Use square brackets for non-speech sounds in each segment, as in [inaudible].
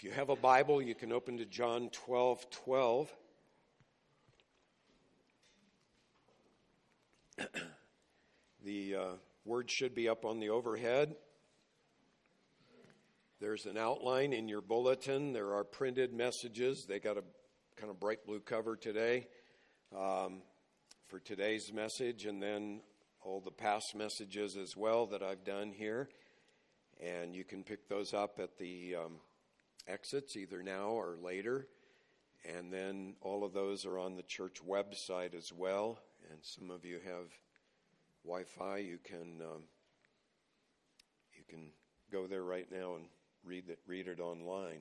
If you have a Bible, you can open to John 12 12. [clears throat] the uh, word should be up on the overhead. There's an outline in your bulletin. There are printed messages. They got a kind of bright blue cover today um, for today's message, and then all the past messages as well that I've done here. And you can pick those up at the um, exits either now or later. And then all of those are on the church website as well. And some of you have Wi Fi. You can, um, you can go there right now and read it, read it online.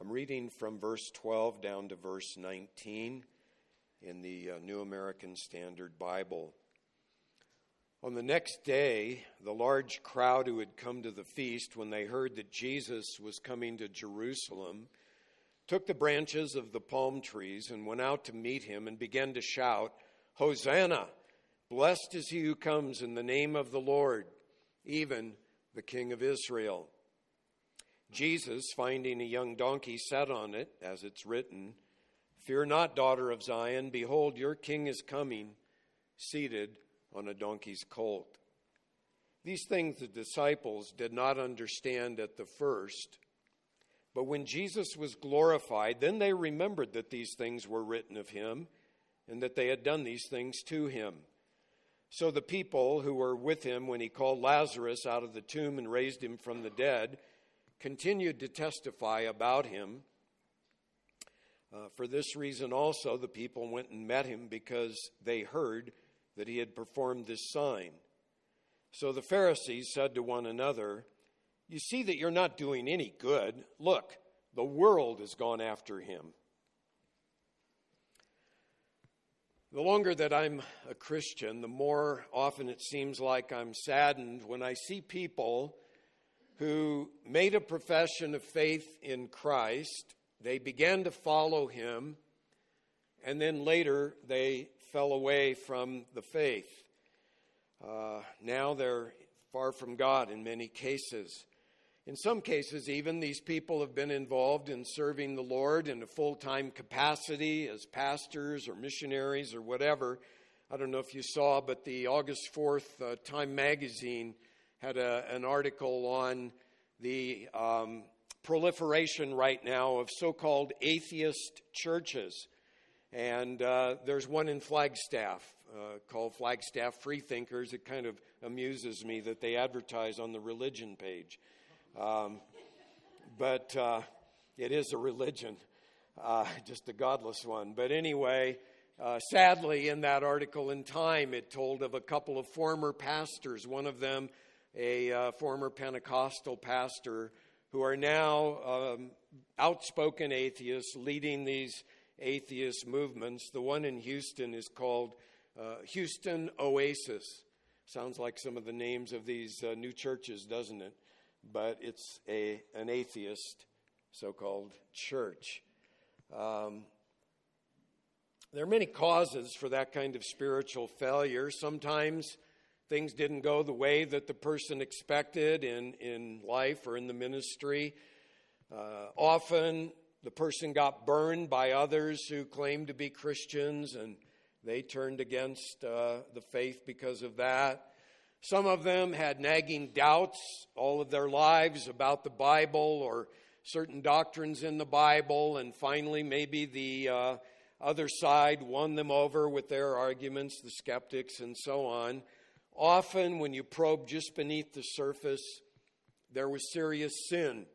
I'm reading from verse 12 down to verse 19 in the uh, New American Standard Bible. On the next day, the large crowd who had come to the feast, when they heard that Jesus was coming to Jerusalem, took the branches of the palm trees and went out to meet him and began to shout, Hosanna! Blessed is he who comes in the name of the Lord, even the King of Israel. Jesus, finding a young donkey, sat on it, as it's written, Fear not, daughter of Zion, behold, your king is coming, seated on a donkey's colt. These things the disciples did not understand at the first. But when Jesus was glorified, then they remembered that these things were written of him and that they had done these things to him. So the people who were with him when he called Lazarus out of the tomb and raised him from the dead continued to testify about him. Uh, for this reason also, the people went and met him because they heard that he had performed this sign. So the Pharisees said to one another, You see that you're not doing any good. Look, the world has gone after him. The longer that I'm a Christian, the more often it seems like I'm saddened when I see people who made a profession of faith in Christ, they began to follow him, and then later they fell away from the faith. Uh, now they're far from God in many cases. In some cases, even, these people have been involved in serving the Lord in a full time capacity as pastors or missionaries or whatever. I don't know if you saw, but the August 4th uh, Time magazine had a, an article on the um, proliferation right now of so called atheist churches. And uh, there's one in Flagstaff uh, called Flagstaff Freethinkers. It kind of amuses me that they advertise on the religion page. Um, but uh, it is a religion, uh, just a godless one. But anyway, uh, sadly, in that article in Time, it told of a couple of former pastors, one of them a uh, former Pentecostal pastor, who are now um, outspoken atheists leading these atheist movements. The one in Houston is called uh, Houston Oasis. Sounds like some of the names of these uh, new churches, doesn't it? But it's a, an atheist so called church. Um, there are many causes for that kind of spiritual failure. Sometimes things didn't go the way that the person expected in, in life or in the ministry. Uh, often the person got burned by others who claimed to be Christians and they turned against uh, the faith because of that. Some of them had nagging doubts all of their lives about the Bible or certain doctrines in the Bible, and finally, maybe the uh, other side won them over with their arguments, the skeptics, and so on. Often, when you probe just beneath the surface, there was serious sin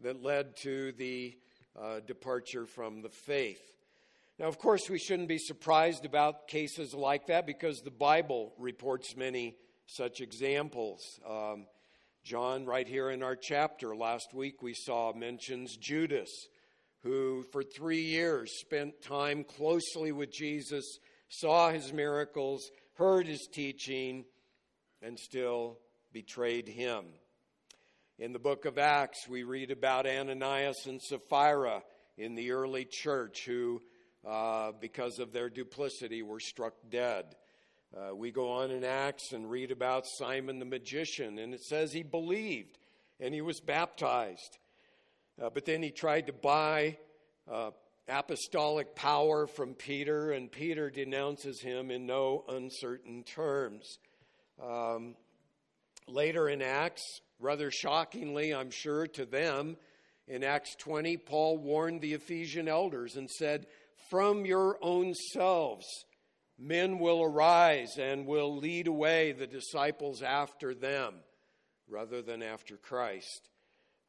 that led to the uh, departure from the faith. Now, of course, we shouldn't be surprised about cases like that because the Bible reports many such examples. Um, John, right here in our chapter, last week we saw mentions Judas, who for three years spent time closely with Jesus, saw his miracles, heard his teaching, and still betrayed him. In the book of Acts, we read about Ananias and Sapphira in the early church who, uh, because of their duplicity, were struck dead. Uh, we go on in Acts and read about Simon the magician, and it says he believed and he was baptized. Uh, but then he tried to buy uh, apostolic power from Peter, and Peter denounces him in no uncertain terms. Um, later in Acts, rather shockingly, I'm sure, to them, in Acts 20, Paul warned the Ephesian elders and said, From your own selves, men will arise and will lead away the disciples after them rather than after Christ.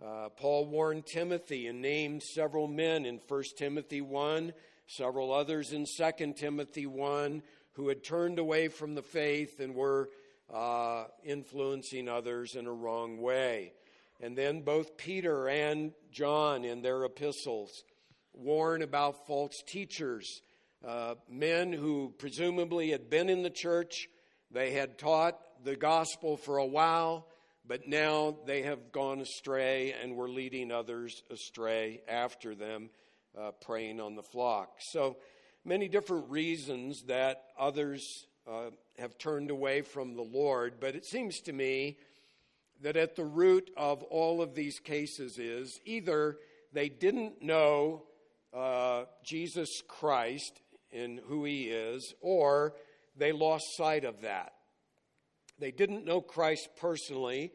Uh, Paul warned Timothy and named several men in 1 Timothy 1, several others in 2 Timothy 1, who had turned away from the faith and were uh, influencing others in a wrong way. And then both Peter and John in their epistles warn about false teachers, uh, men who presumably had been in the church, they had taught the gospel for a while, but now they have gone astray and were leading others astray after them, uh, preying on the flock. So many different reasons that others uh, have turned away from the Lord, but it seems to me that at the root of all of these cases is either they didn't know uh, Jesus Christ and who he is, or they lost sight of that. They didn't know Christ personally,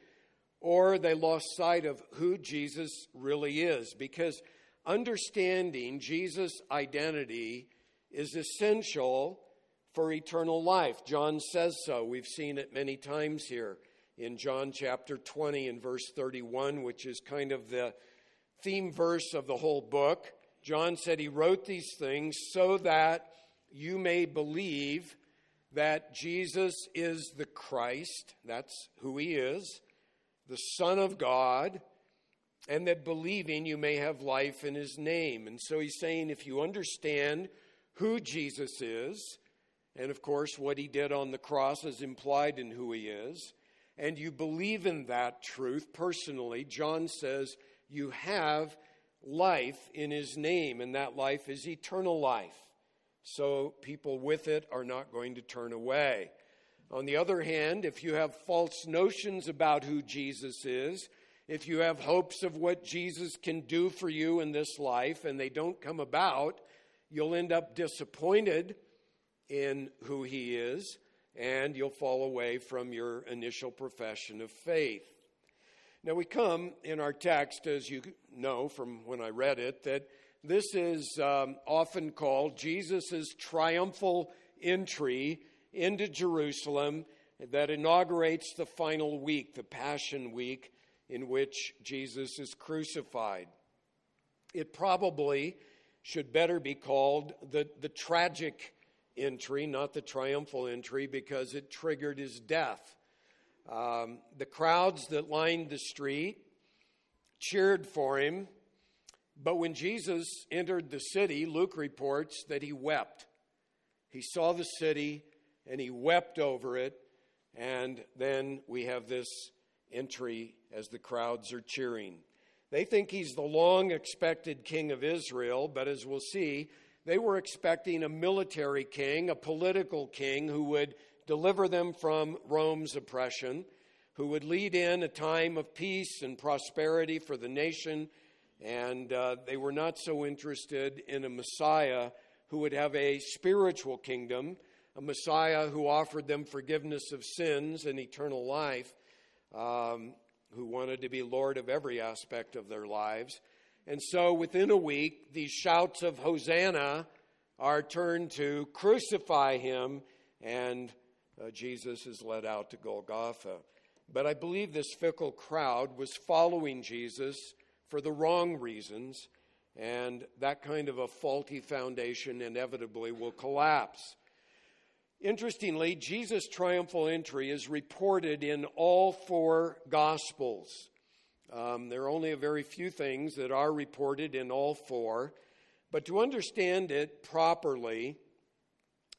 or they lost sight of who Jesus really is. Because understanding Jesus' identity is essential for eternal life. John says so. We've seen it many times here in John chapter 20 and verse 31, which is kind of the theme verse of the whole book. John said he wrote these things so that you may believe that Jesus is the Christ, that's who he is, the Son of God, and that believing you may have life in his name. And so he's saying if you understand who Jesus is, and of course what he did on the cross is implied in who he is, and you believe in that truth personally, John says you have life in his name, and that life is eternal life. So people with it are not going to turn away. On the other hand, if you have false notions about who Jesus is, if you have hopes of what Jesus can do for you in this life and they don't come about, you'll end up disappointed in who he is and you'll fall away from your initial profession of faith. Now, we come in our text, as you know from when I read it, that this is um, often called Jesus' triumphal entry into Jerusalem that inaugurates the final week, the Passion Week, in which Jesus is crucified. It probably should better be called the, the tragic entry, not the triumphal entry, because it triggered his death. Um, the crowds that lined the street cheered for him, but when Jesus entered the city, Luke reports that he wept. He saw the city and he wept over it. And then we have this entry as the crowds are cheering. They think he's the long expected king of Israel, but as we'll see, they were expecting a military king, a political king who would deliver them from Rome's oppression, who would lead in a time of peace and prosperity for the nation. And uh, they were not so interested in a Messiah who would have a spiritual kingdom a Messiah who offered them forgiveness of sins and eternal life, um, who wanted to be Lord of every aspect of their lives. And so within a week, these shouts of Hosanna are turned to crucify him, and uh, Jesus is led out to Golgotha. But I believe this fickle crowd was following Jesus for the wrong reasons, and that kind of a faulty foundation inevitably will collapse. Interestingly, Jesus' triumphal entry is reported in all four Gospels. Um, there are only a very few things that are reported in all four. But to understand it properly,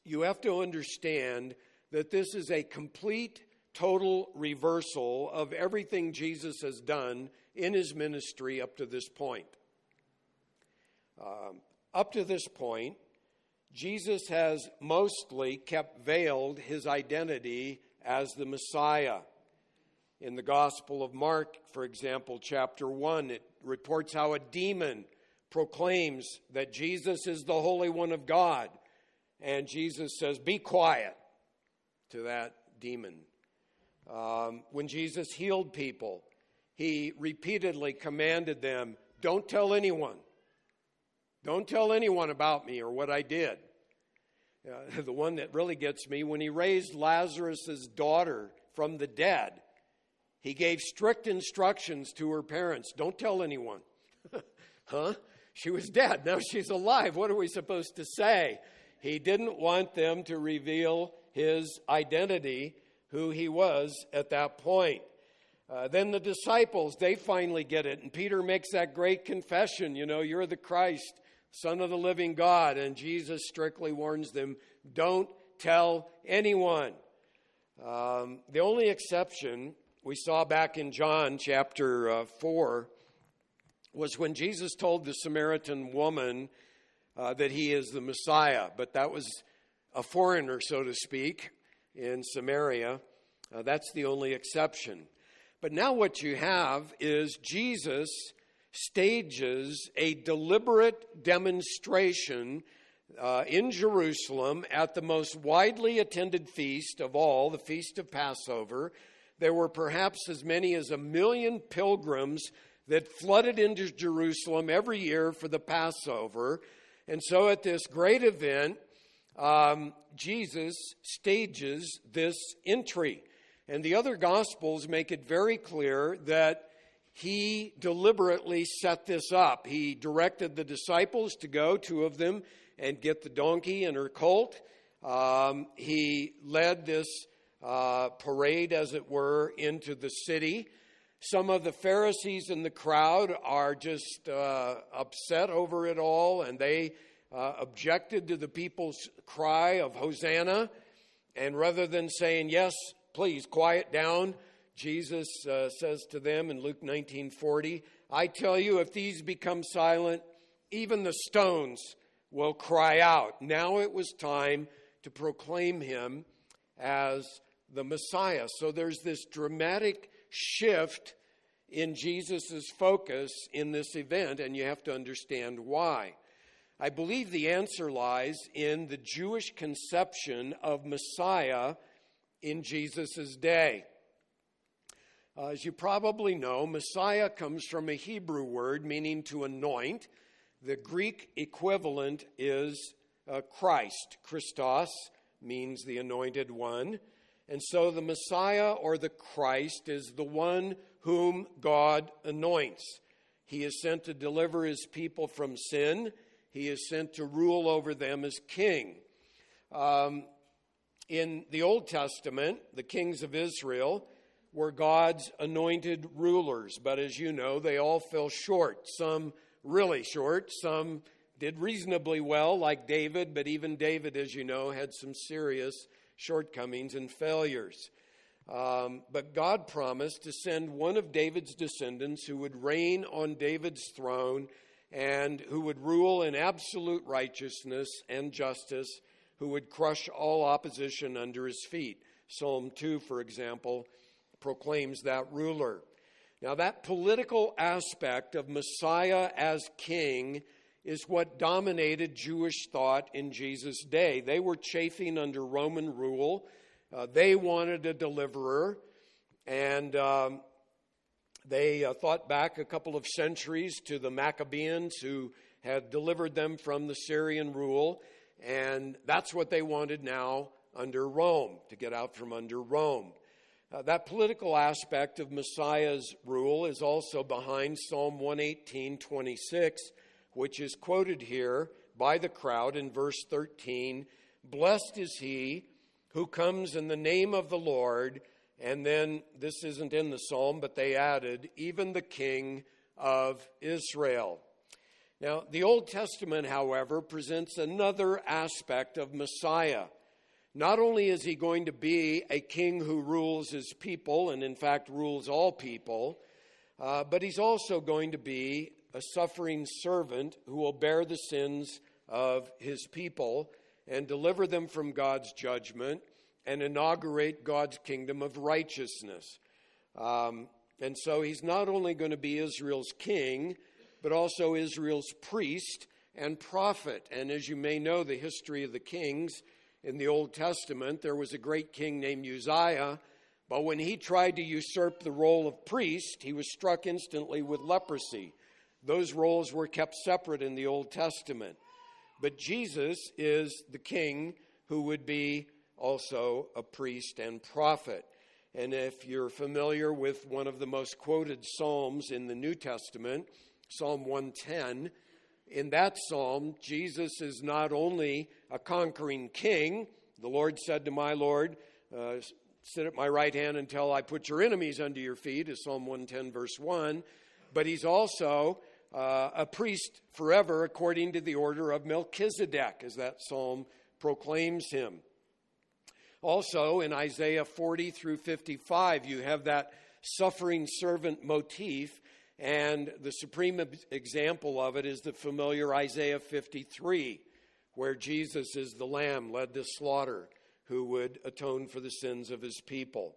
you have to understand that this is a complete, total reversal of everything Jesus has done in his ministry up to this point. Um, up to this point, Jesus has mostly kept veiled his identity as the Messiah. In the Gospel of Mark, for example, chapter 1, it reports how a demon proclaims that Jesus is the Holy One of God. And Jesus says, Be quiet to that demon. Um, when Jesus healed people, he repeatedly commanded them, Don't tell anyone. Don't tell anyone about me or what I did. Uh, [laughs] the one that really gets me, when he raised Lazarus' daughter from the dead, he gave strict instructions to her parents don't tell anyone. [laughs] huh? She was dead. Now she's alive. What are we supposed to say? He didn't want them to reveal his identity, who he was at that point. Uh, then the disciples, they finally get it. And Peter makes that great confession you know, you're the Christ, Son of the living God. And Jesus strictly warns them don't tell anyone. Um, the only exception we saw back in John chapter uh, 4 was when Jesus told the Samaritan woman uh, that he is the Messiah, but that was a foreigner, so to speak, in Samaria. Uh, that's the only exception. But now what you have is Jesus stages a deliberate demonstration uh, in Jerusalem at the most widely attended feast of all, the Feast of Passover. There were perhaps as many as a million pilgrims that flooded into Jerusalem every year for the Passover. And so at this great event, um, Jesus stages this entry. And the other Gospels make it very clear that he deliberately set this up. He directed the disciples to go, two of them, and get the donkey and her colt. Um, he led this uh, parade, as it were, into the city. Some of the Pharisees in the crowd are just uh, upset over it all, and they uh, objected to the people's cry of Hosanna. And rather than saying, Yes, please quiet down, Jesus uh, says to them in Luke 19:40, I tell you, if these become silent, even the stones will cry out. Now it was time to proclaim him as the Messiah. So there's this dramatic shift in Jesus' focus in this event, and you have to understand why. I believe the answer lies in the Jewish conception of Messiah in Jesus' day. Uh, as you probably know, Messiah comes from a Hebrew word meaning to anoint. The Greek equivalent is uh, Christ. Christos means the anointed one. And so the Messiah or the Christ is the one whom God anoints. He is sent to deliver his people from sin, he is sent to rule over them as king. Um, in the Old Testament, the kings of Israel were God's anointed rulers, but as you know, they all fell short. Some really short, some did reasonably well, like David, but even David, as you know, had some serious shortcomings and failures. Um, but God promised to send one of David's descendants who would reign on David's throne and who would rule in absolute righteousness and justice, who would crush all opposition under his feet. Psalm 2, for example, proclaims that ruler. Now, that political aspect of Messiah as king is what dominated Jewish thought in Jesus' day. They were chafing under Roman rule, uh, they wanted a deliverer, and um, they uh, thought back a couple of centuries to the Maccabees who had delivered them from the Syrian rule, and that's what they wanted now under Rome, to get out from under Rome. Uh, that political aspect of Messiah's rule is also behind Psalm 118 26 which is quoted here by the crowd in verse 13 Blessed is he who comes in the name of the Lord. And then, this isn't in the psalm, but they added, even the King of Israel. Now, the Old Testament, however, presents another aspect of Messiah. Not only is he going to be a king who rules his people, and in fact rules all people, uh, but he's also going to be a suffering servant who will bear the sins of his people and deliver them from God's judgment and inaugurate God's kingdom of righteousness. Um, and so he's not only going to be Israel's king, but also Israel's priest and prophet. And as you may know, the history of the kings in the Old Testament, there was a great king named Uzziah, but when he tried to usurp the role of priest, he was struck instantly with leprosy. Those roles were kept separate in the Old Testament. But Jesus is the king who would be also a priest and prophet. And if you're familiar with one of the most quoted Psalms in the New Testament, Psalm 110, in that psalm, Jesus is not only a conquering king, the Lord said to my Lord, uh, Sit at my right hand until I put your enemies under your feet, is Psalm 110, verse 1, but he's also uh, a priest forever according to the order of Melchizedek, as that psalm proclaims him. Also, in Isaiah 40 through 55, you have that suffering servant motif, and the supreme example of it is the familiar Isaiah 53, where Jesus is the lamb led to slaughter who would atone for the sins of his people.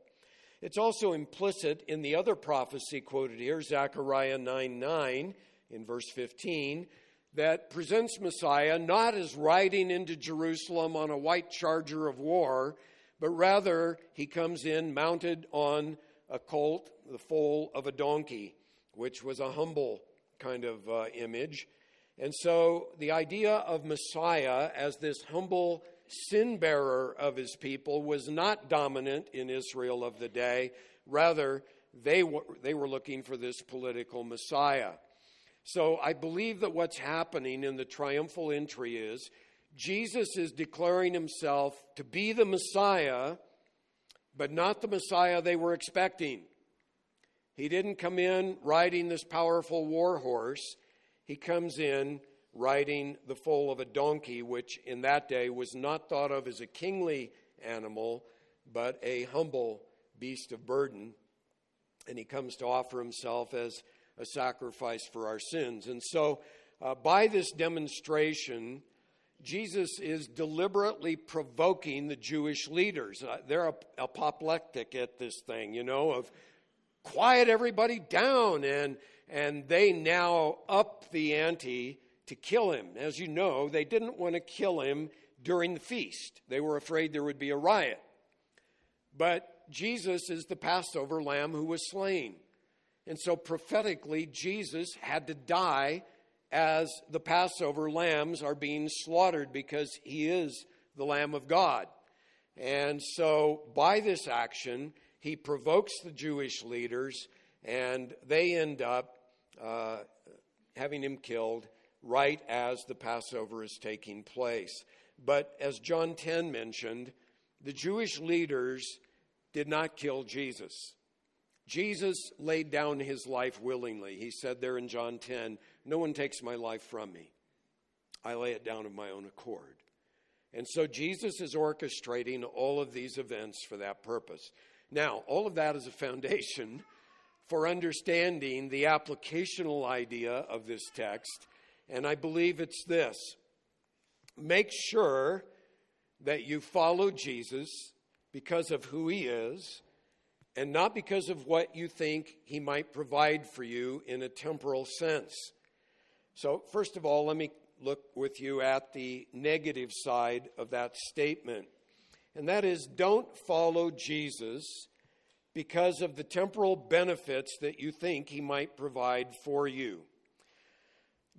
It's also implicit in the other prophecy quoted here, Zechariah 9 9, in verse 15, that presents Messiah not as riding into Jerusalem on a white charger of war but rather he comes in mounted on a colt, the foal of a donkey, which was a humble kind of uh, image. And so the idea of Messiah as this humble sin bearer of his people was not dominant in Israel of the day. Rather, they were, they were looking for this political Messiah. So I believe that what's happening in the triumphal entry is Jesus is declaring himself to be the Messiah, but not the Messiah they were expecting. He didn't come in riding this powerful war horse. He comes in riding the foal of a donkey, which in that day was not thought of as a kingly animal, but a humble beast of burden. And he comes to offer himself as a sacrifice for our sins. And so, uh, by this demonstration, Jesus is deliberately provoking the Jewish leaders. Uh, they're apoplectic at this thing, you know, of quiet everybody down. And, and they now up the ante to kill him. As you know, they didn't want to kill him during the feast, they were afraid there would be a riot. But Jesus is the Passover lamb who was slain. And so prophetically, Jesus had to die as the Passover lambs are being slaughtered because he is the Lamb of God. And so, by this action, he provokes the Jewish leaders, and they end up uh, having him killed right as the Passover is taking place. But as John 10 mentioned, the Jewish leaders did not kill Jesus. Jesus laid down his life willingly. He said there in John 10, no one takes my life from me. I lay it down of my own accord. And so Jesus is orchestrating all of these events for that purpose. Now, all of that is a foundation [laughs] for understanding the applicational idea of this text. And I believe it's this make sure that you follow Jesus because of who he is and not because of what you think he might provide for you in a temporal sense. So, first of all, let me look with you at the negative side of that statement. And that is don't follow Jesus because of the temporal benefits that you think he might provide for you.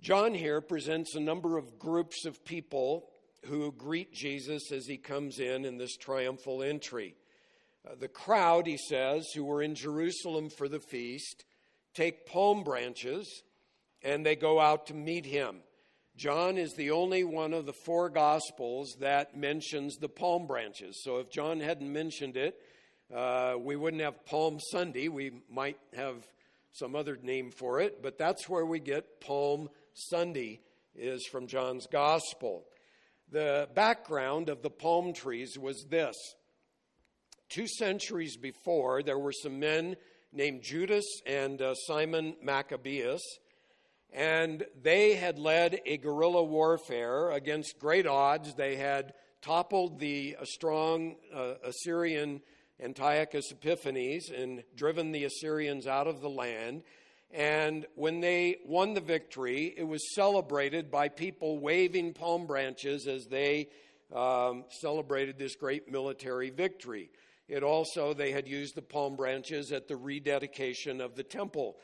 John here presents a number of groups of people who greet Jesus as he comes in in this triumphal entry. Uh, the crowd, he says, who were in Jerusalem for the feast, take palm branches and they go out to meet him. John is the only one of the four Gospels that mentions the palm branches. So if John hadn't mentioned it, uh, we wouldn't have Palm Sunday. We might have some other name for it, but that's where we get Palm Sunday, is from John's Gospel. The background of the palm trees was this. Two centuries before, there were some men named Judas and uh, Simon Maccabeus and they had led a guerrilla warfare against great odds. They had toppled the strong uh, Assyrian Antiochus Epiphanes and driven the Assyrians out of the land. And when they won the victory, it was celebrated by people waving palm branches as they um, celebrated this great military victory. It also, they had used the palm branches at the rededication of the temple.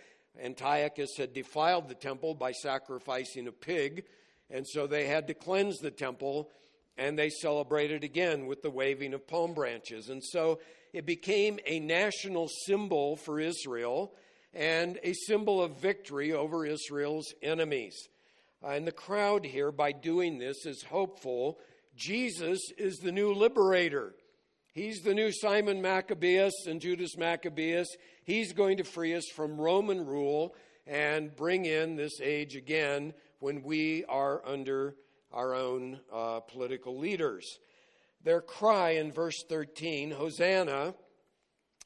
Antiochus had defiled the temple by sacrificing a pig, and so they had to cleanse the temple, and they celebrated again with the waving of palm branches. And so it became a national symbol for Israel and a symbol of victory over Israel's enemies. And the crowd here, by doing this, is hopeful. Jesus is the new liberator. He's the new Simon Maccabeus and Judas Maccabeus. He's going to free us from Roman rule and bring in this age again when we are under our own uh, political leaders. Their cry in verse 13, Hosanna,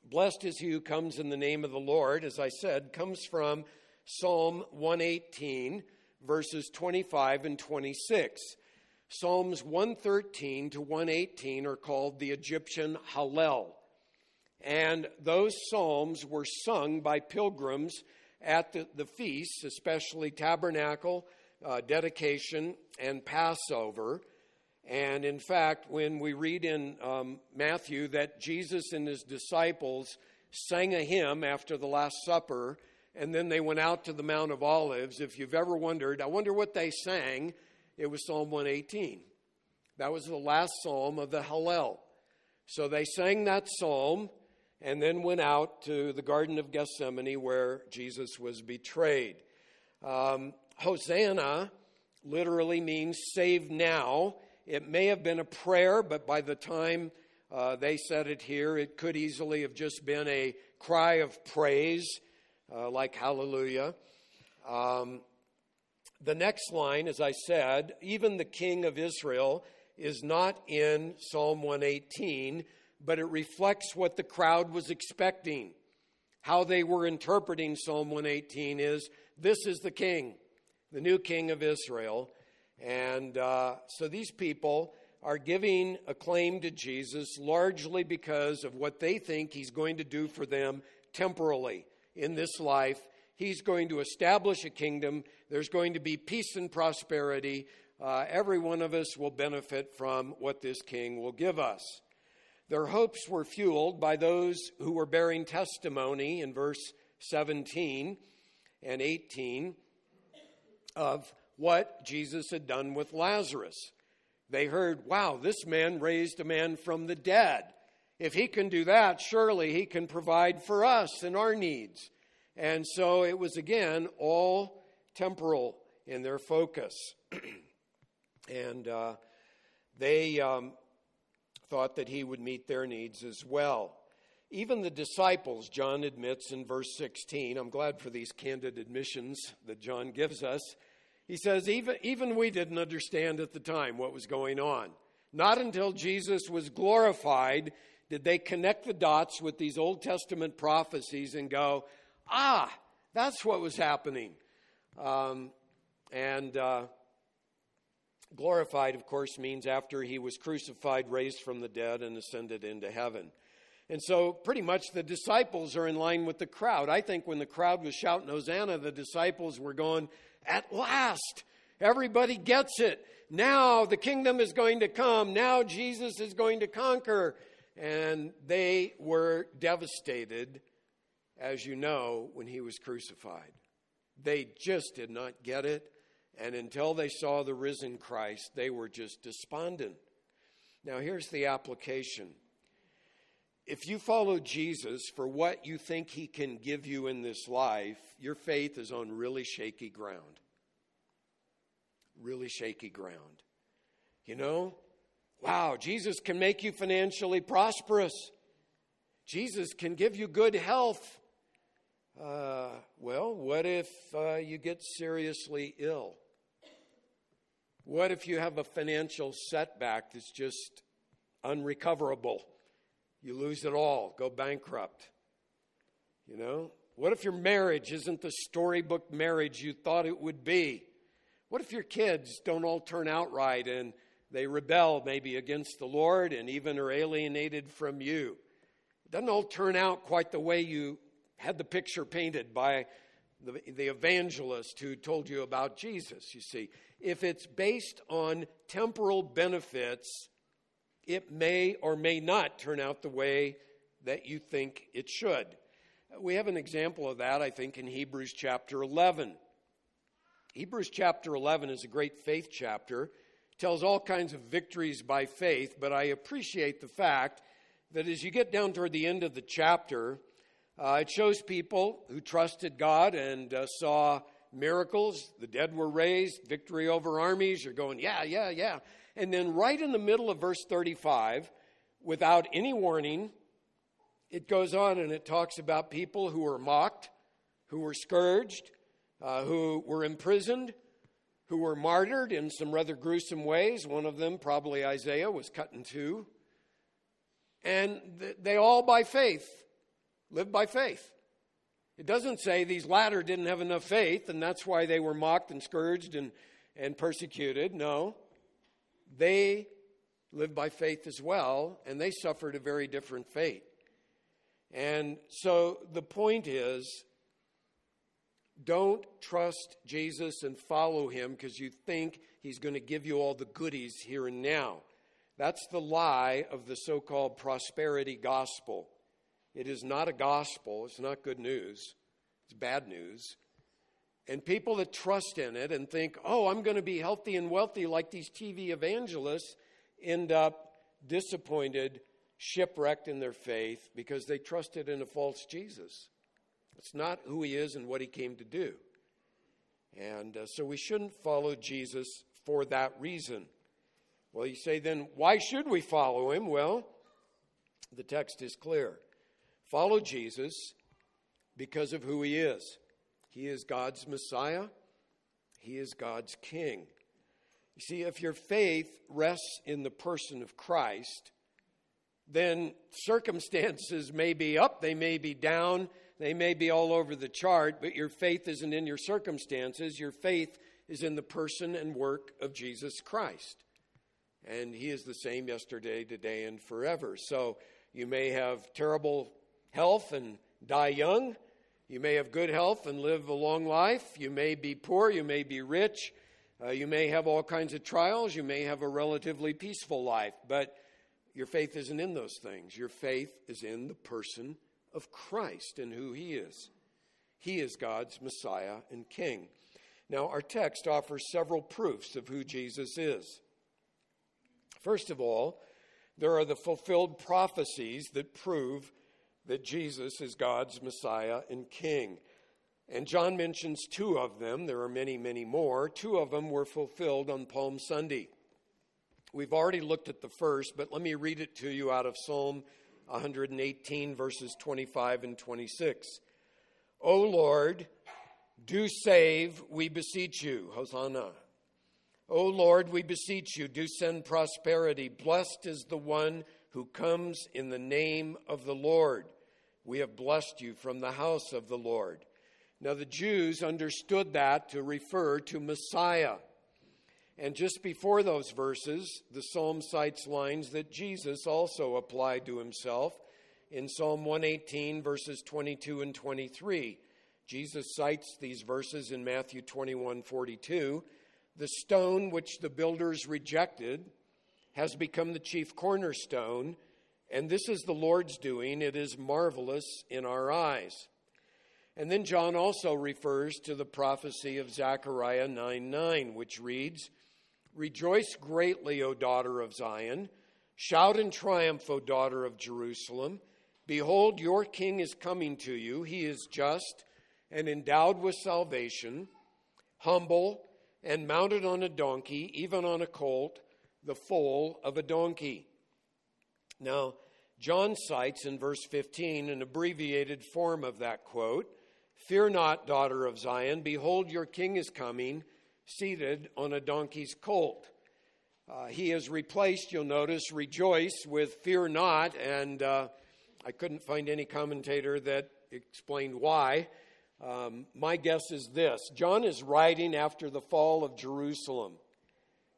blessed is he who comes in the name of the Lord, as I said, comes from Psalm 118, verses 25 and 26. Psalms 113 to 118 are called the Egyptian Hallel. And those psalms were sung by pilgrims at the, the feasts, especially tabernacle, uh, dedication, and Passover. And in fact, when we read in um, Matthew that Jesus and his disciples sang a hymn after the Last Supper, and then they went out to the Mount of Olives, if you've ever wondered, I wonder what they sang, it was Psalm 118. That was the last psalm of the Hallel. So they sang that psalm and then went out to the Garden of Gethsemane where Jesus was betrayed. Um, Hosanna literally means save now. It may have been a prayer, but by the time uh, they said it here, it could easily have just been a cry of praise, uh, like hallelujah. Um, the next line, as I said, even the king of Israel is not in Psalm 118, but it reflects what the crowd was expecting. How they were interpreting Psalm 118 is this is the king, the new king of Israel. And uh, so these people are giving a claim to Jesus largely because of what they think he's going to do for them temporally in this life. He's going to establish a kingdom. There's going to be peace and prosperity. Uh, every one of us will benefit from what this king will give us. Their hopes were fueled by those who were bearing testimony in verse 17 and 18 of what Jesus had done with Lazarus. They heard, wow, this man raised a man from the dead. If he can do that, surely he can provide for us and our needs. And so it was again all temporal in their focus. [clears throat] and uh, they um, thought that he would meet their needs as well. Even the disciples, John admits in verse 16, I'm glad for these candid admissions that John gives us. He says, even, even we didn't understand at the time what was going on. Not until Jesus was glorified did they connect the dots with these Old Testament prophecies and go, ah, that's what was happening. Um, and uh, glorified, of course, means after he was crucified, raised from the dead, and ascended into heaven. And so, pretty much, the disciples are in line with the crowd. I think when the crowd was shouting Hosanna, the disciples were going, at last, everybody gets it. Now the kingdom is going to come. Now Jesus is going to conquer. And they were devastated, as you know, when he was crucified. They just did not get it. And until they saw the risen Christ, they were just despondent. Now, here's the application. If you follow Jesus for what you think he can give you in this life, your faith is on really shaky ground. Really shaky ground. You know, wow, Jesus can make you financially prosperous. Jesus can give you good health. Uh, well, what if uh, you get seriously ill? What if you have a financial setback that's just unrecoverable? You lose it all, go bankrupt. You know? What if your marriage isn't the storybook marriage you thought it would be? What if your kids don't all turn out right and they rebel maybe against the Lord and even are alienated from you? It doesn't all turn out quite the way you had the picture painted by the, the evangelist who told you about Jesus, you see. If it's based on temporal benefits, it may or may not turn out the way that you think it should. We have an example of that, I think, in Hebrews chapter 11. Hebrews chapter 11 is a great faith chapter. Tells all kinds of victories by faith, but I appreciate the fact that as you get down toward the end of the chapter, uh, it shows people who trusted God and uh, saw miracles. The dead were raised, victory over armies. You're going, yeah, yeah, yeah. And then, right in the middle of verse 35, without any warning, it goes on and it talks about people who were mocked, who were scourged, uh, who were imprisoned, who were martyred in some rather gruesome ways. One of them, probably Isaiah, was cut in two. And they all, by faith, lived by faith. It doesn't say these latter didn't have enough faith and that's why they were mocked and scourged and, and persecuted. No. They lived by faith as well, and they suffered a very different fate. And so the point is don't trust Jesus and follow him because you think he's going to give you all the goodies here and now. That's the lie of the so called prosperity gospel. It is not a gospel, it's not good news, it's bad news. And people that trust in it and think, oh, I'm going to be healthy and wealthy like these TV evangelists end up disappointed, shipwrecked in their faith because they trusted in a false Jesus. It's not who he is and what he came to do. And uh, so we shouldn't follow Jesus for that reason. Well, you say, then why should we follow him? Well, the text is clear. Follow Jesus because of who he is. He is God's Messiah, he is God's King. You see, if your faith rests in the person of Christ, then circumstances may be up, they may be down, they may be all over the chart, but your faith isn't in your circumstances. Your faith is in the person and work of Jesus Christ. And He is the same yesterday, today, and forever. So you may have terrible health and die young. You may have good health and live a long life. You may be poor. You may be rich. Uh, you may have all kinds of trials. You may have a relatively peaceful life. But your faith isn't in those things. Your faith is in the person of Christ and who he is. He is God's Messiah and King. Now, our text offers several proofs of who Jesus is. First of all, there are the fulfilled prophecies that prove that Jesus is God's Messiah and King. And John mentions two of them. There are many, many more. Two of them were fulfilled on Palm Sunday. We've already looked at the first, but let me read it to you out of Psalm 118, verses 25 and 26. O Lord, do save, we beseech you. Hosanna. O Lord, we beseech you, do send prosperity. Blessed is the one who comes in the name of the Lord. We have blessed you from the house of the Lord. Now, the Jews understood that to refer to Messiah. And just before those verses, the psalm cites lines that Jesus also applied to himself in Psalm 118, verses 22 and 23. Jesus cites these verses in Matthew 21 42. The stone which the builders rejected has become the chief cornerstone, and this is the Lord's doing. It is marvelous in our eyes. And then John also refers to the prophecy of Zechariah 9 9, which reads, Rejoice greatly, O daughter of Zion. Shout in triumph, O daughter of Jerusalem. Behold, your king is coming to you. He is just and endowed with salvation, humble and mounted on a donkey, even on a colt the foal of a donkey. Now, John cites in verse 15 an abbreviated form of that quote Fear not, daughter of Zion, behold, your king is coming, seated on a donkey's colt. Uh, he has replaced, you'll notice, rejoice with fear not, and uh, I couldn't find any commentator that explained why. Um, my guess is this John is writing after the fall of Jerusalem.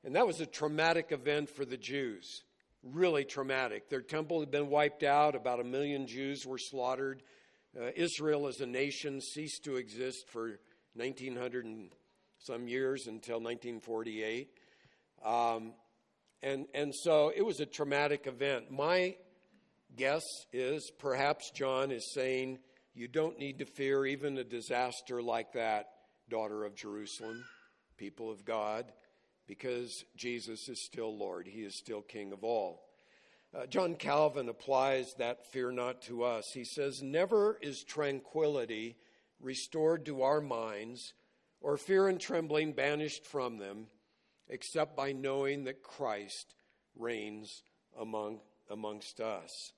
And that was a traumatic event for the Jews. really traumatic. Their temple had been wiped out, about a million Jews were slaughtered. Uh, Israel as a nation ceased to exist for 1900 and some years until 1948. Um, and, and so it was a traumatic event. My guess is perhaps John is saying, You don't need to fear even a disaster like that, daughter of Jerusalem, people of God because Jesus is still Lord. He is still King of all. Uh, John Calvin applies that fear not to us. He says, Never is tranquility restored to our minds or fear and trembling banished from them except by knowing that Christ reigns among, amongst us.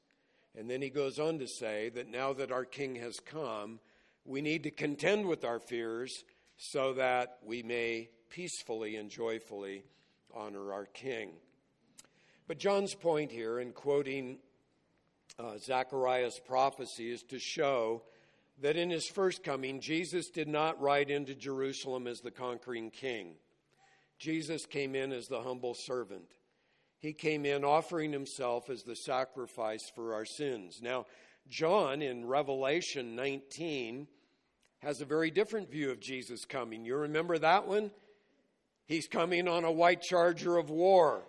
And then he goes on to say that now that our King has come, we need to contend with our fears so that we may peacefully and joyfully honor our King. But John's point here in quoting uh, Zechariah's prophecy is to show that in his first coming, Jesus did not ride into Jerusalem as the conquering king. Jesus came in as the humble servant. He came in offering himself as the sacrifice for our sins. Now, John in Revelation 19 has a very different view of Jesus coming. You remember that one? He's coming on a white charger of war.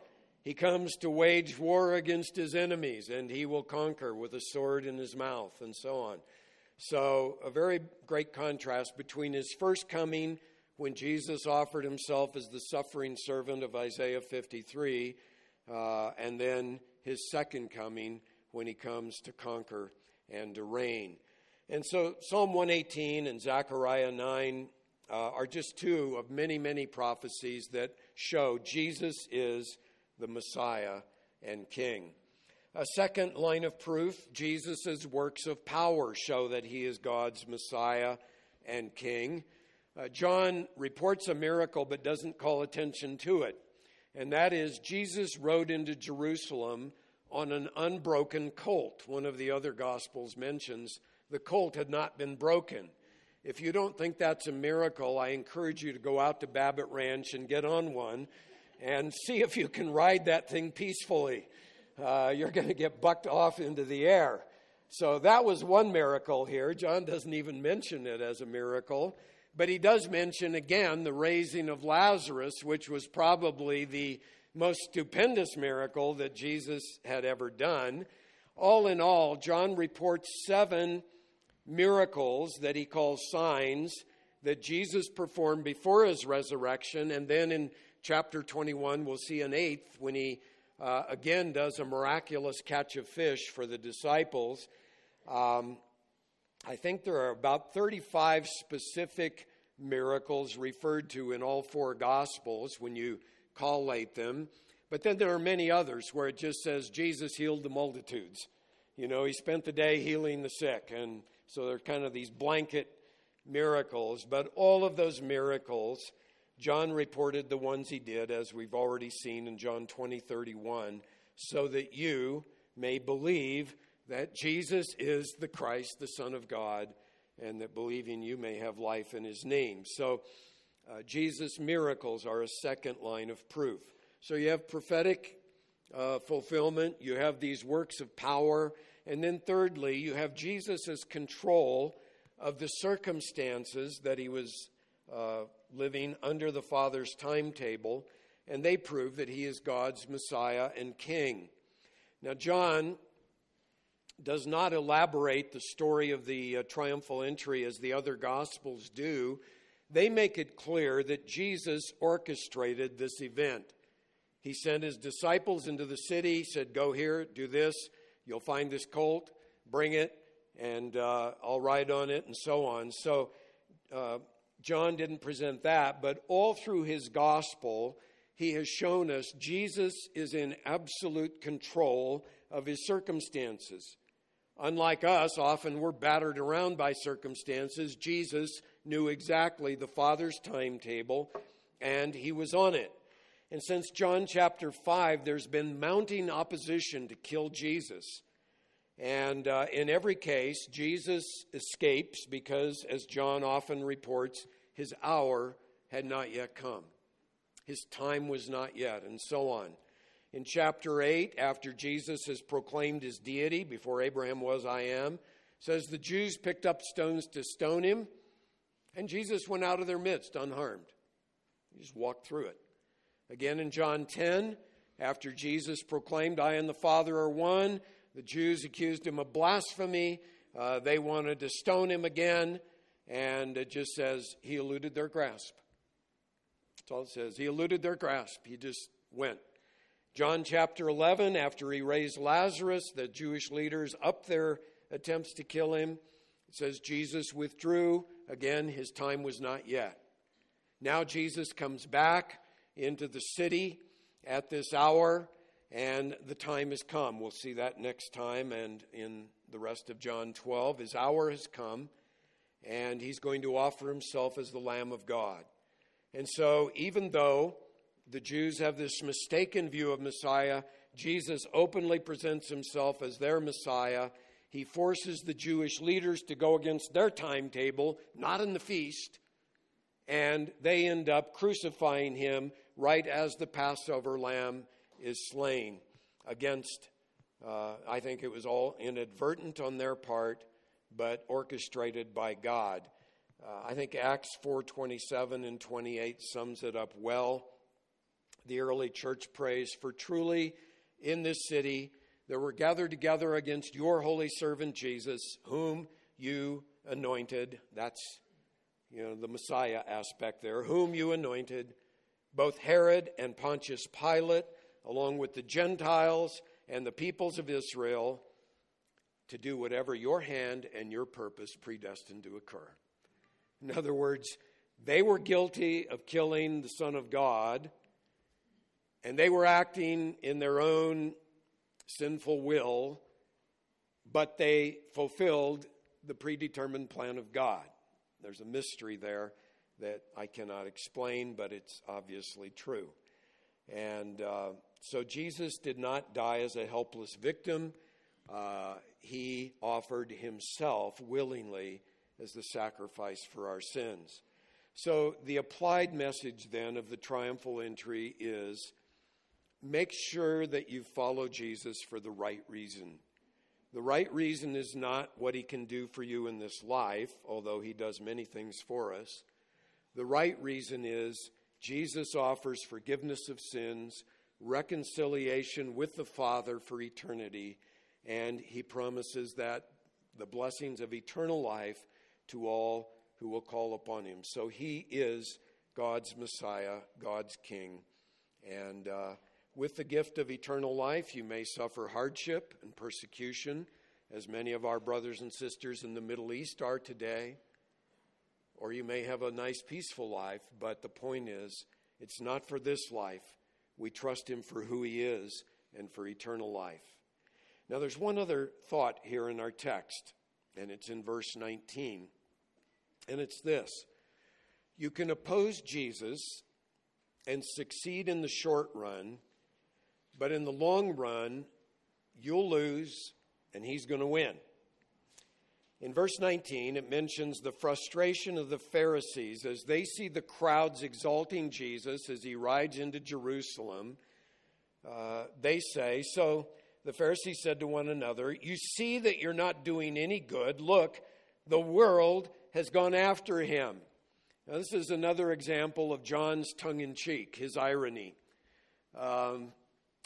He comes to wage war against his enemies, and he will conquer with a sword in his mouth, and so on. So, a very great contrast between his first coming, when Jesus offered himself as the suffering servant of Isaiah 53, uh, and then his second coming, when he comes to conquer and to reign. And so, Psalm 118 and Zechariah 9 uh, are just two of many, many prophecies that show Jesus is the Messiah and King. A second line of proof Jesus' works of power show that he is God's Messiah and King. Uh, John reports a miracle but doesn't call attention to it, and that is Jesus rode into Jerusalem on an unbroken colt. One of the other Gospels mentions the colt had not been broken. If you don't think that's a miracle, I encourage you to go out to Babbitt Ranch and get on one and [laughs] see if you can ride that thing peacefully. Uh, you're going to get bucked off into the air. So that was one miracle here. John doesn't even mention it as a miracle, but he does mention again the raising of Lazarus, which was probably the most stupendous miracle that Jesus had ever done. All in all, John reports seven miracles that he calls signs that Jesus performed before his resurrection. And then in chapter 21, we'll see an eighth when he uh, again does a miraculous catch of fish for the disciples. Um, I think there are about 35 specific miracles referred to in all four Gospels when you collate them. But then there are many others where it just says Jesus healed the multitudes. You know, he spent the day healing the sick and so they're kind of these blanket miracles. But all of those miracles, John reported the ones he did, as we've already seen in John 20, 31, so that you may believe that Jesus is the Christ, the Son of God, and that believing you may have life in his name. So, uh, Jesus' miracles are a second line of proof. So, you have prophetic uh, fulfillment, you have these works of power, and then, thirdly, you have Jesus' control of the circumstances that he was uh, living under the Father's timetable, and they prove that he is God's Messiah and King. Now, John does not elaborate the story of the uh, triumphal entry as the other Gospels do. They make it clear that Jesus orchestrated this event. He sent his disciples into the city, said, Go here, do this. You'll find this colt, bring it, and uh, I'll ride on it, and so on. So, uh, John didn't present that, but all through his gospel, he has shown us Jesus is in absolute control of his circumstances. Unlike us, often we're battered around by circumstances. Jesus knew exactly the Father's timetable, and he was on it. And since John chapter 5, there's been mounting opposition to kill Jesus. And uh, in every case, Jesus escapes because, as John often reports, his hour had not yet come. His time was not yet, and so on. In chapter 8, after Jesus has proclaimed his deity, before Abraham was, I am, says the Jews picked up stones to stone him, and Jesus went out of their midst unharmed. He just walked through it. Again in John 10, after Jesus proclaimed, I and the Father are one, the Jews accused him of blasphemy. Uh, they wanted to stone him again, and it just says he eluded their grasp. That's all it says. He eluded their grasp. He just went. John chapter 11, after he raised Lazarus, the Jewish leaders upped their attempts to kill him. It says Jesus withdrew. Again, his time was not yet. Now Jesus comes back into the city at this hour, and the time has come. We'll see that next time and in the rest of John 12. His hour has come, and he's going to offer himself as the Lamb of God. And so, even though the Jews have this mistaken view of Messiah, Jesus openly presents himself as their Messiah. He forces the Jewish leaders to go against their timetable, not in the feast, and they end up crucifying him right as the Passover lamb is slain against, uh, I think it was all inadvertent on their part, but orchestrated by God. Uh, I think Acts 4:27 and 28 sums it up well. The early church prays, "For truly in this city there were gathered together against your holy servant Jesus, whom you anointed." That's you know the Messiah aspect there, whom you anointed, both Herod and Pontius Pilate, along with the Gentiles and the peoples of Israel, to do whatever your hand and your purpose predestined to occur. In other words, they were guilty of killing the Son of God, and they were acting in their own sinful will, but they fulfilled the predetermined plan of God. There's a mystery there that I cannot explain, but it's obviously true. And uh, so Jesus did not die as a helpless victim. Uh, he offered himself willingly as the sacrifice for our sins. So, the applied message then of the triumphal entry is make sure that you follow Jesus for the right reason. The right reason is not what he can do for you in this life, although he does many things for us. The right reason is Jesus offers forgiveness of sins, reconciliation with the Father for eternity, and he promises that the blessings of eternal life to all who will call upon him. So he is God's Messiah, God's King. And uh, with the gift of eternal life, you may suffer hardship and persecution, as many of our brothers and sisters in the Middle East are today. Or you may have a nice, peaceful life, but the point is, it's not for this life. We trust Him for who He is and for eternal life. Now, there's one other thought here in our text, and it's in verse 19. And it's this you can oppose Jesus and succeed in the short run, but in the long run, you'll lose and he's going to win. In verse 19, it mentions the frustration of the Pharisees as they see the crowds exalting Jesus as he rides into Jerusalem. Uh, they say, So the Pharisees said to one another, You see that you're not doing any good. Look, the world has gone after him. Now, this is another example of John's tongue in cheek, his irony. Um,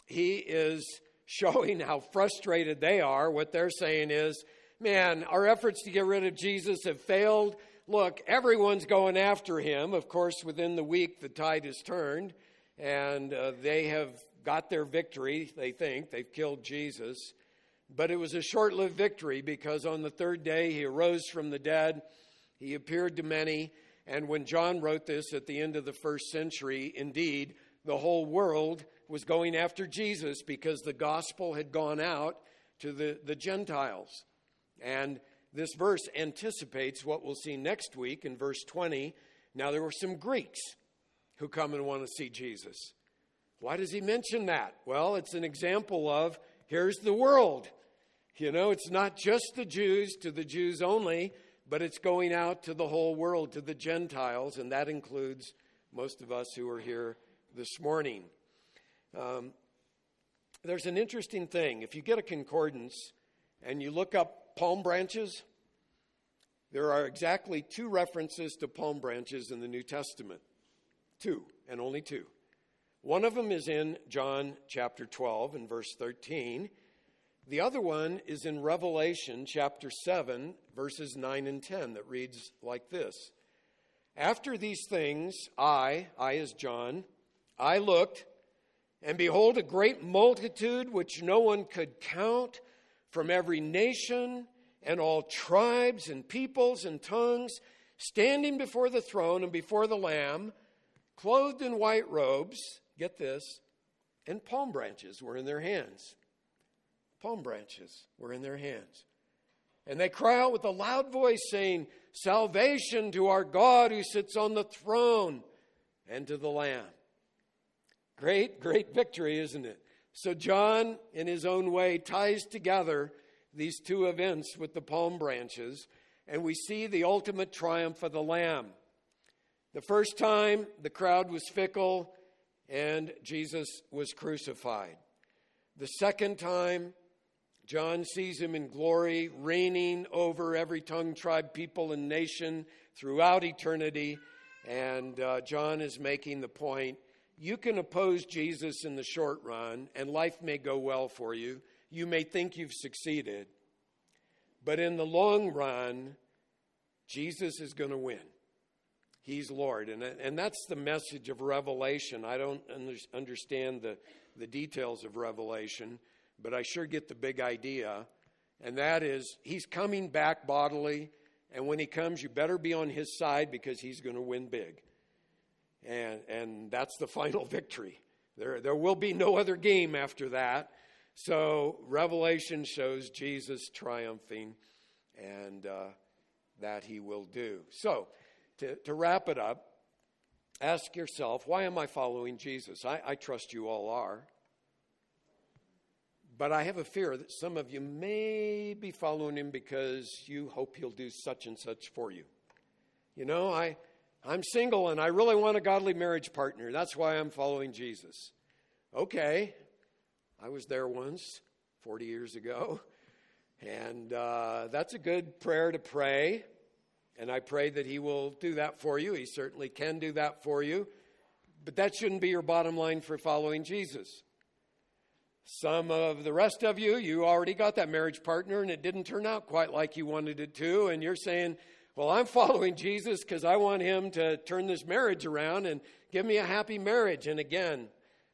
he is [laughs] showing how frustrated they are. What they're saying is, man, our efforts to get rid of Jesus have failed. Look, everyone's going after him. Of course, within the week, the tide has turned, and uh, they have got their victory, they think. They've killed Jesus. But it was a short lived victory because on the third day he arose from the dead. He appeared to many. And when John wrote this at the end of the first century, indeed, the whole world was going after Jesus because the gospel had gone out to the, the Gentiles. And this verse anticipates what we'll see next week in verse 20. Now, there were some Greeks who come and want to see Jesus. Why does he mention that? Well, it's an example of here's the world. You know, it's not just the Jews to the Jews only, but it's going out to the whole world, to the Gentiles, and that includes most of us who are here this morning. Um, there's an interesting thing. If you get a concordance and you look up palm branches, there are exactly two references to palm branches in the New Testament. Two, and only two. One of them is in John chapter 12 and verse 13. The other one is in Revelation chapter 7, verses 9 and 10, that reads like this After these things, I, I as John, I looked, and behold, a great multitude which no one could count from every nation and all tribes and peoples and tongues, standing before the throne and before the Lamb, clothed in white robes, get this, and palm branches were in their hands. Palm branches were in their hands. And they cry out with a loud voice, saying, Salvation to our God who sits on the throne and to the Lamb. Great, great victory, isn't it? So, John, in his own way, ties together these two events with the palm branches, and we see the ultimate triumph of the Lamb. The first time, the crowd was fickle and Jesus was crucified. The second time, John sees him in glory, reigning over every tongue, tribe, people, and nation throughout eternity. And uh, John is making the point you can oppose Jesus in the short run, and life may go well for you. You may think you've succeeded. But in the long run, Jesus is going to win. He's Lord. And, and that's the message of Revelation. I don't understand the, the details of Revelation, but I sure get the big idea. And that is, He's coming back bodily. And when He comes, you better be on His side because He's going to win big. And, and that's the [laughs] final victory. There, there will be no other game after that. So Revelation shows Jesus triumphing, and uh, that He will do. So, to, to wrap it up, ask yourself why am I following Jesus? I, I trust you all are. But I have a fear that some of you may be following him because you hope he'll do such and such for you. You know, I, I'm single and I really want a godly marriage partner. That's why I'm following Jesus. Okay, I was there once, 40 years ago, and uh, that's a good prayer to pray. And I pray that He will do that for you. He certainly can do that for you. But that shouldn't be your bottom line for following Jesus. Some of the rest of you, you already got that marriage partner and it didn't turn out quite like you wanted it to. And you're saying, Well, I'm following Jesus because I want Him to turn this marriage around and give me a happy marriage. And again,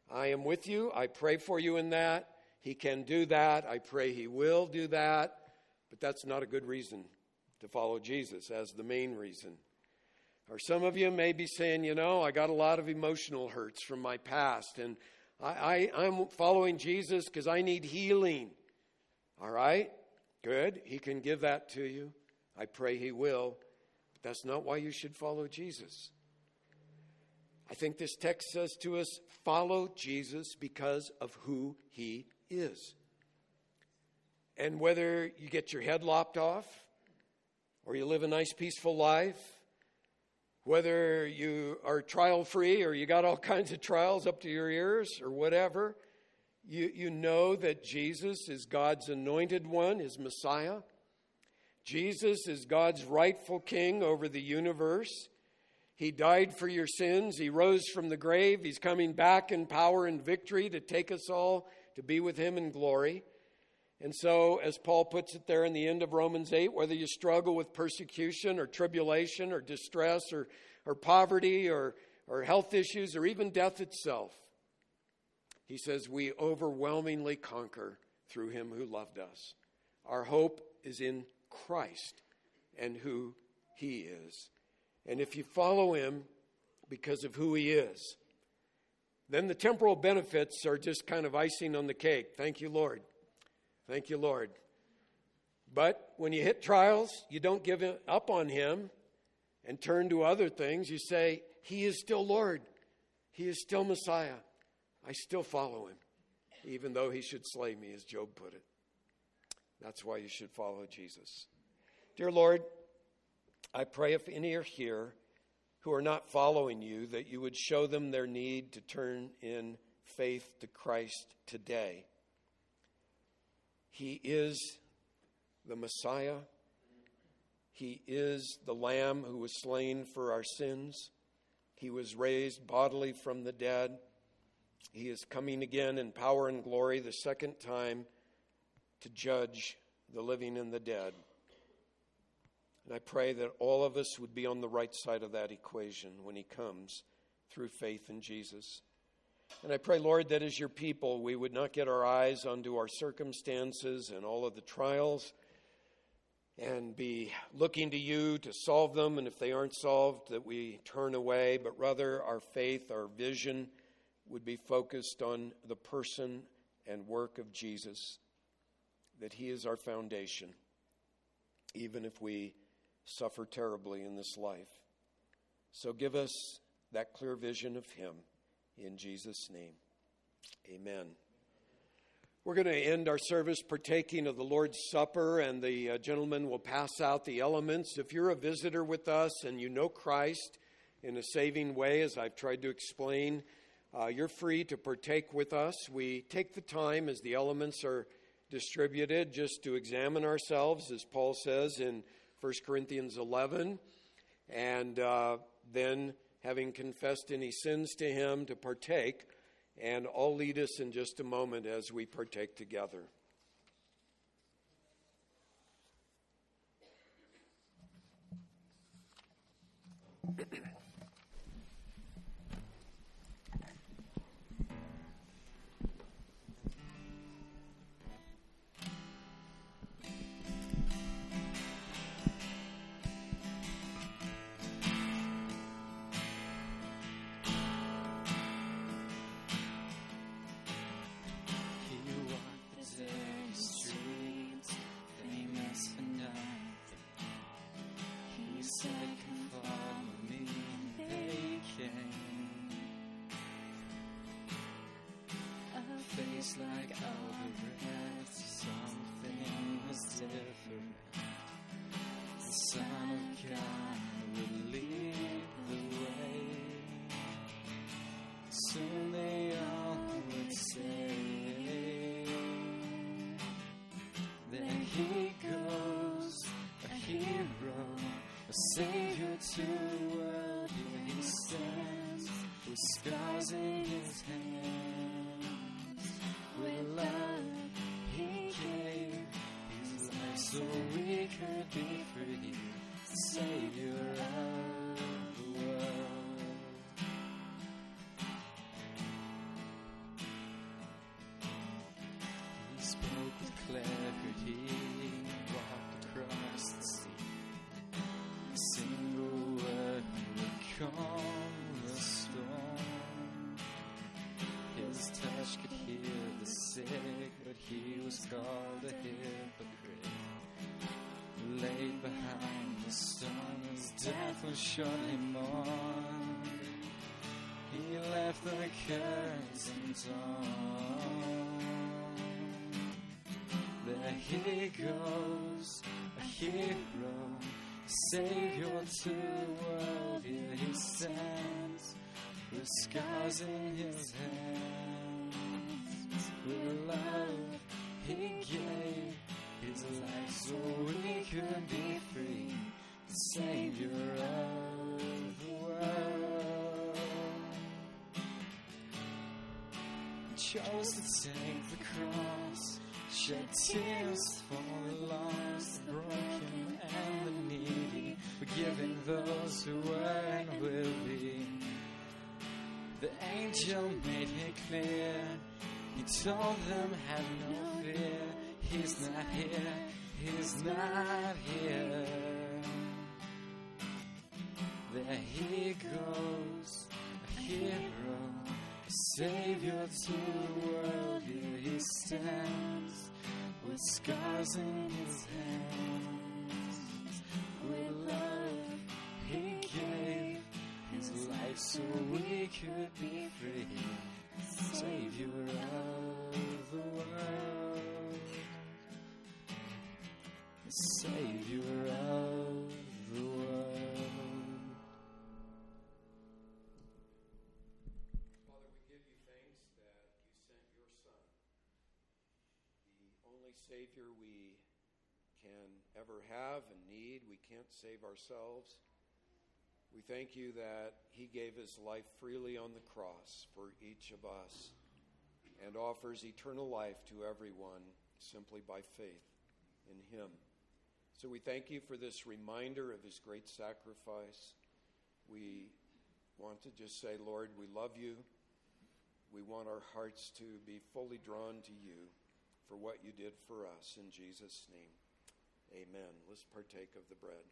I am with you. I pray for you in that. He can do that. I pray He will do that. But that's not a good reason to follow Jesus as the main reason. Or some of you may be saying, you know, I got a lot of emotional hurts from my past, and I, I, am following Jesus because I need healing. All right? Good. He can give that to you. I pray He will. But that's not why you should follow Jesus. I think this text says to us follow Jesus because of who He is. And whether you get your head lopped off, or you live a nice, peaceful life, whether you are trial free or you got all kinds of trials up to your ears or whatever, you, you know that Jesus is God's anointed one, his Messiah. Jesus is God's rightful king over the universe. He died for your sins. He rose from the grave. He's coming back in power and victory to take us all to be with him in glory. And so, as Paul puts it there in the end of Romans 8, whether you struggle with persecution or tribulation or distress or, or poverty or, or health issues or even death itself, he says, we overwhelmingly conquer through him who loved us. Our hope is in Christ and who he is. And if you follow him because of who he is, then the temporal benefits are just kind of icing on the cake. Thank you, Lord. Thank you, Lord. But when you hit trials, you don't give up on Him and turn to other things. You say, He is still Lord. He is still Messiah. I still follow Him, even though He should slay me, as Job put it. That's why you should follow Jesus. Dear Lord, I pray if any are here who are not following you, that you would show them their need to turn in faith to Christ today. He is the Messiah. He is the Lamb who was slain for our sins. He was raised bodily from the dead. He is coming again in power and glory the second time to judge the living and the dead. And I pray that all of us would be on the right side of that equation when He comes through faith in Jesus. And I pray, Lord, that as your people, we would not get our eyes onto our circumstances and all of the trials and be looking to you to solve them. And if they aren't solved, that we turn away, but rather our faith, our vision would be focused on the person and work of Jesus, that he is our foundation, even if we suffer terribly in this life. So give us that clear vision of him in Jesus' name. Amen. We're going to end our service partaking of the Lord's Supper, and the uh, gentleman will pass out the elements. If you're a visitor with us and you know Christ in a saving way, as I've tried to explain, uh, you're free to partake with us. We take the time as the elements are distributed just to examine ourselves, as Paul says in 1 Corinthians 11, and uh, then, having confessed any sins to him, to partake. And I'll lead us in just a moment as we partake together. So we could be free. Savior chose to take the cross, shed tears for the lost, the broken, and the needy, forgiving those who were and will be. The angel made it clear. He told them, have no fear. He's not here. He's not here. There he goes, a hero, savior to the world. Here he stands, with scars in his hands. With love, he gave his life so we could be free. Savior of the world, Savior of ever have and need. We can't save ourselves. We thank you that He gave His life freely on the cross for each of us and offers eternal life to everyone simply by faith in Him. So we thank you for this reminder of His great sacrifice. We want to just say, Lord, we love you. We want our hearts to be fully drawn to you for what you did for us. In Jesus' name, amen. Let's partake of the bread.